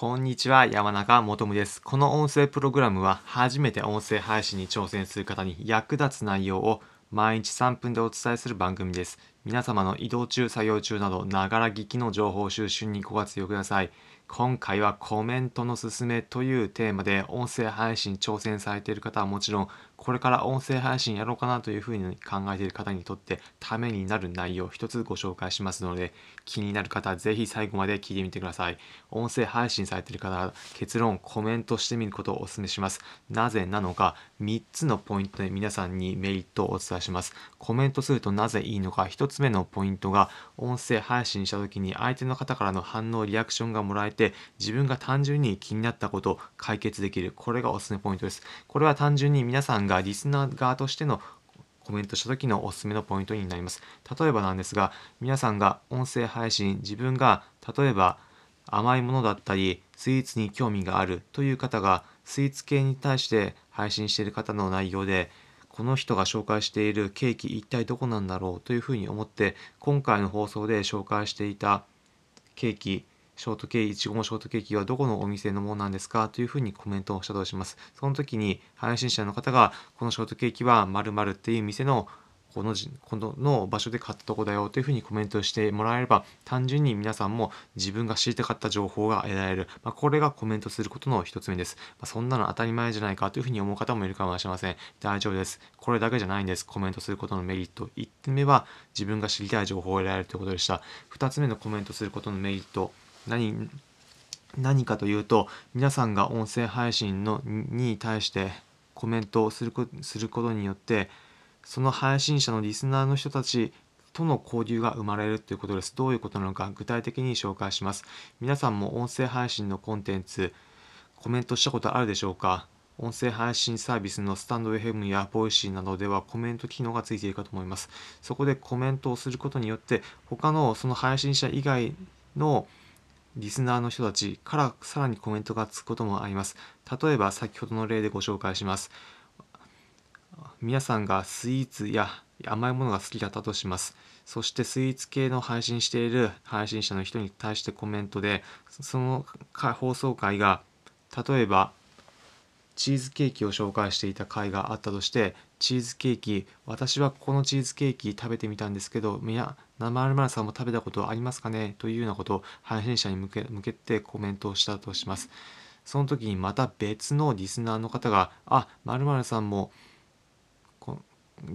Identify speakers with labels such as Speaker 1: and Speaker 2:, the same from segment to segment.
Speaker 1: こんにちは、山中もとむです。この音声プログラムは、初めて音声配信に挑戦する方に役立つ内容を毎日3分でお伝えする番組です。皆様の移動中、作業中など、ながら聞きの情報収集にご活用ください。今回はコメントのすすめというテーマで音声配信挑戦されている方はもちろんこれから音声配信やろうかなというふうに考えている方にとってためになる内容を一つご紹介しますので気になる方はぜひ最後まで聞いてみてください。音声配信されている方は結論コメントしてみることをお勧めします。なぜなのか3つのポイントで皆さんにメリットをお伝えします。コメントするとなぜいいのか1つ目のポイントが音声配信した時に相手の方からの反応リアクションがもらえて自分が単純に気になったことを解決できる。これがおすすめポイントです。これは単純に皆さんがリスナー側としてのコメントした時のおすすめのポイントになります。例えばなんですが皆さんが音声配信自分が例えば甘いものだったりスイーツに興味があるという方がスイーツ系に対して配信している方の内容でこの人が紹介しているケーキ一体どこなんだろうというふうに思って今回の放送で紹介していたケーキショートケーキ、いちごのショートケーキはどこのお店のものなんですかというふうにコメントをしたとします。その時に配信者の方が、このショートケーキは〇〇っていう店のこのこのの場所で買ったとこだよというふうにコメントしてもらえれば単純に皆さんも自分が知りたかった情報が得られる、まあ、これがコメントすることの一つ目です、まあ、そんなの当たり前じゃないかというふうに思う方もいるかもしれません。大丈夫です。これだけじゃないんです。コメントすることのメリット。1点目は自分が知りたい情報を得られるということでした。2つ目のコメントすることのメリット。何何かというと皆さんが音声配信のに対してコメントをすることによってその配信者のリスナーの人たちとの交流が生まれるということです。どういうことなのか具体的に紹介します。皆さんも音声配信のコンテンツコメントしたことあるでしょうか？音声配信サービスのスタンド FM や Voicy などではコメント機能がついているかと思います。そこでコメントをすることによって他のその配信者以外のリスナーの人たちからさらにコメントがつくこともあります。例えば先ほどの例でご紹介します。皆さんがスイーツや甘いものが好きだったとします。そしてスイーツ系の配信している配信者の人に対してコメントで、その放送回が例えばチーズケーキを紹介していた回があったとしてチーズケーキ私はこのチーズケーキ食べてみたんですけどみや生アルマルさんも食べたことありますかね？というようなことを配信者に向け向けてコメントをしたとしますその時にまた別のリスナーの方があまるさんも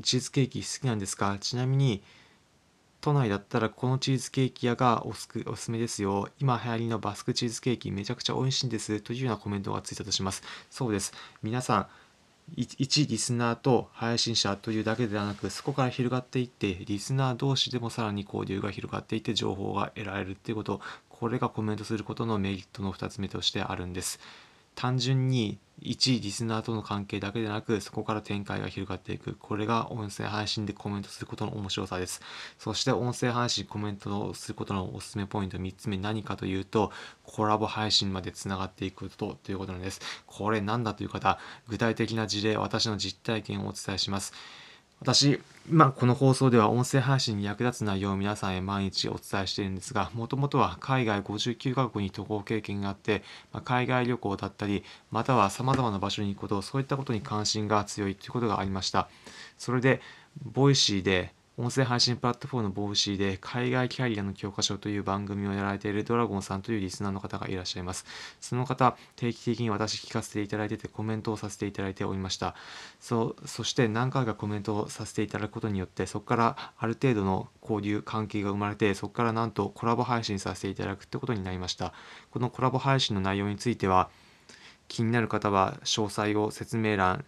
Speaker 1: チーズケーキ好きなんですか？ちなみに都内だったらこのチーズケーキ屋がおすおすすめですよ。今流行りのバスクチーズケーキめちゃくちゃ美味しいんです。というようなコメントがついたとします。そうです。皆さん、一リスナーと配信者というだけではなくそこから広がっていってリスナー同士でもさらに交流が広がっていって情報が得られるっていうことこれがコメントすることのメリットの2つ目としてあるんです。単純に一リスナーとの関係だけでなくそこから展開が広がっていく。これが音声配信でコメントすることの面白さです。そして音声配信コメントをすることのおすすめポイント3つ目何かというとコラボ配信までつながっていくことということなんです。これなんだという方具体的な事例私の実体験をお伝えします。私、まあ、この放送では音声配信に役立つ内容を皆さんへ毎日お伝えしているんですが、もともとは海外59カ国に渡航経験があって、まあ、海外旅行だったり、または様々な場所に行くこと、そういったことに関心が強いということがありました。それで、 Voicy で音声配信プラットフォームの Voicy で海外キャリアの教科書という番組をやられているドラゴンさんというリスナーの方がいらっしゃいます。その方、定期的に私聞かせていただいててコメントをさせていただいておりました。そそして何回かコメントをさせていただくことによってそこからある程度の交流関係が生まれてそこからなんとコラボ配信させていただくってことになりました。このコラボ配信の内容については気になる方は詳細を説明欄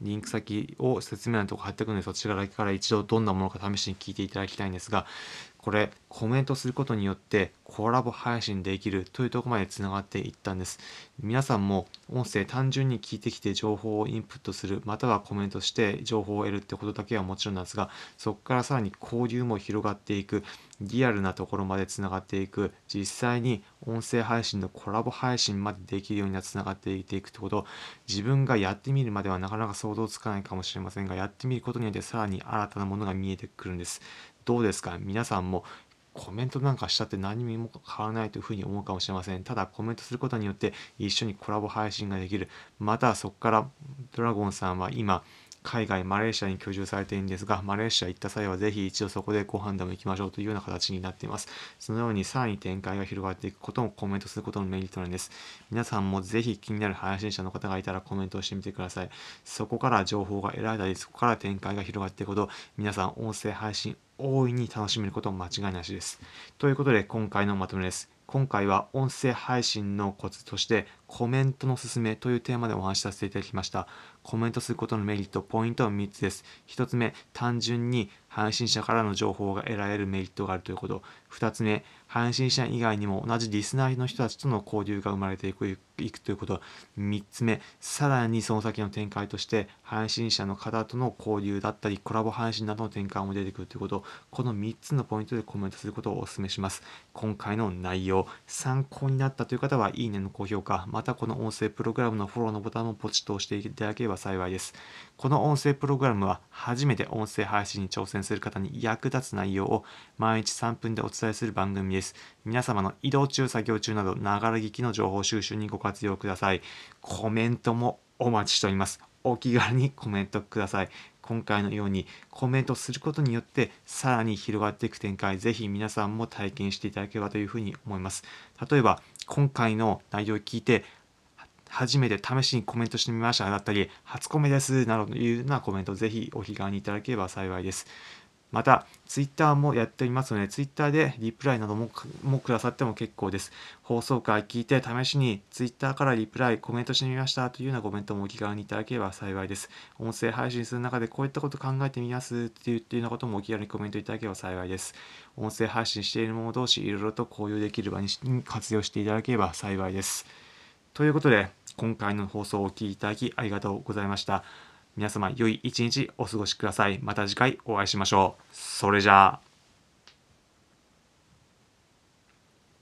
Speaker 1: リンク先を説明欄のとこ貼っておくのでそちらから一度どんなものか試しに聞いていただきたいんですがこれコメントすることによってコラボ配信できるというとこまでつながっていったんです。皆さんも音声単純に聞いてきて情報をインプットするまたはコメントして情報を得るってことだけはもちろんなんですがそこからさらに交流も広がっていくリアルなところまでつながっていく実際に音声配信のコラボ配信までできるようにつながっていっていくってこと。自分がやってみるまではなかなか想像つかないかもしれませんがやってみることによってさらに新たなものが見えてくるんです。どうですか？皆さんもコメントなんかしたって何にも変わらないというふうに思うかもしれません。ただコメントすることによって一緒にコラボ配信ができる。またそこからドラゴンさんは今海外マレーシアに居住されているんですがマレーシア行った際はぜひ一度そこでご飯でも行きましょうというような形になっていますそのようにさらに展開が広がっていくこともコメントすることのメリットなんです皆さんもぜひ気になる配信者の方がいたらコメントをしてみてくださいそこから情報が得られたりそこから展開が広がっていくこと皆さん音声配信大いに楽しめること間違いなしです。ということで今回のまとめです。今回は音声配信のコツとしてコメントのすすめというテーマでお話しさせていただきました。コメントすることのメリット、ポイントは3つです。1つ目、単純に配信者からの情報が得られるメリットがあるということ。2つ目、配信者以外にも同じリスナーの人たちとの交流が生まれていくいくということ。3つ目、さらにその先の展開として、配信者の方との交流だったり、コラボ配信などの展開も出てくるということ。この3つのポイントでコメントすることをお勧めします。今回の内容、参考になったという方は、いいねの高評価、またこの音声プログラムのフォローのボタンをポチッと押していただければ幸いです。この音声プログラムは初めて音声配信に挑戦する方に役立つ内容を毎日3分でお伝えする番組です。皆様の移動中、作業中など、ながら聞きの情報収集にご活用ください。コメントもお待ちしております。お気軽にコメントください。今回のようにコメントすることによってさらに広がっていく展開、ぜひ皆さんも体験していただければというふうに思います。例えば、今回の内容を聞いて、初めて試しにコメントしてみましただったり、初コメですなどというようなコメントをぜひお気軽にいただければ幸いです。また、ツイッターもやっておりますので、ツイッターでリプライなどももくださっても結構です。放送回聞いて試しにツイッターからリプライ、コメントしてみましたというようなコメントもお気軽にいただければ幸いです。音声配信する中でこういったこと考えてみますっていうっていうようなこともお気軽にコメントいただければ幸いです。音声配信している者同士、いろいろと交流できる場に活用していただければ幸いです。ということで、今回の放送をお聴きいただきありがとうございました。皆様良い一日お過ごしください。また次回お会いしましょう。それじゃあ。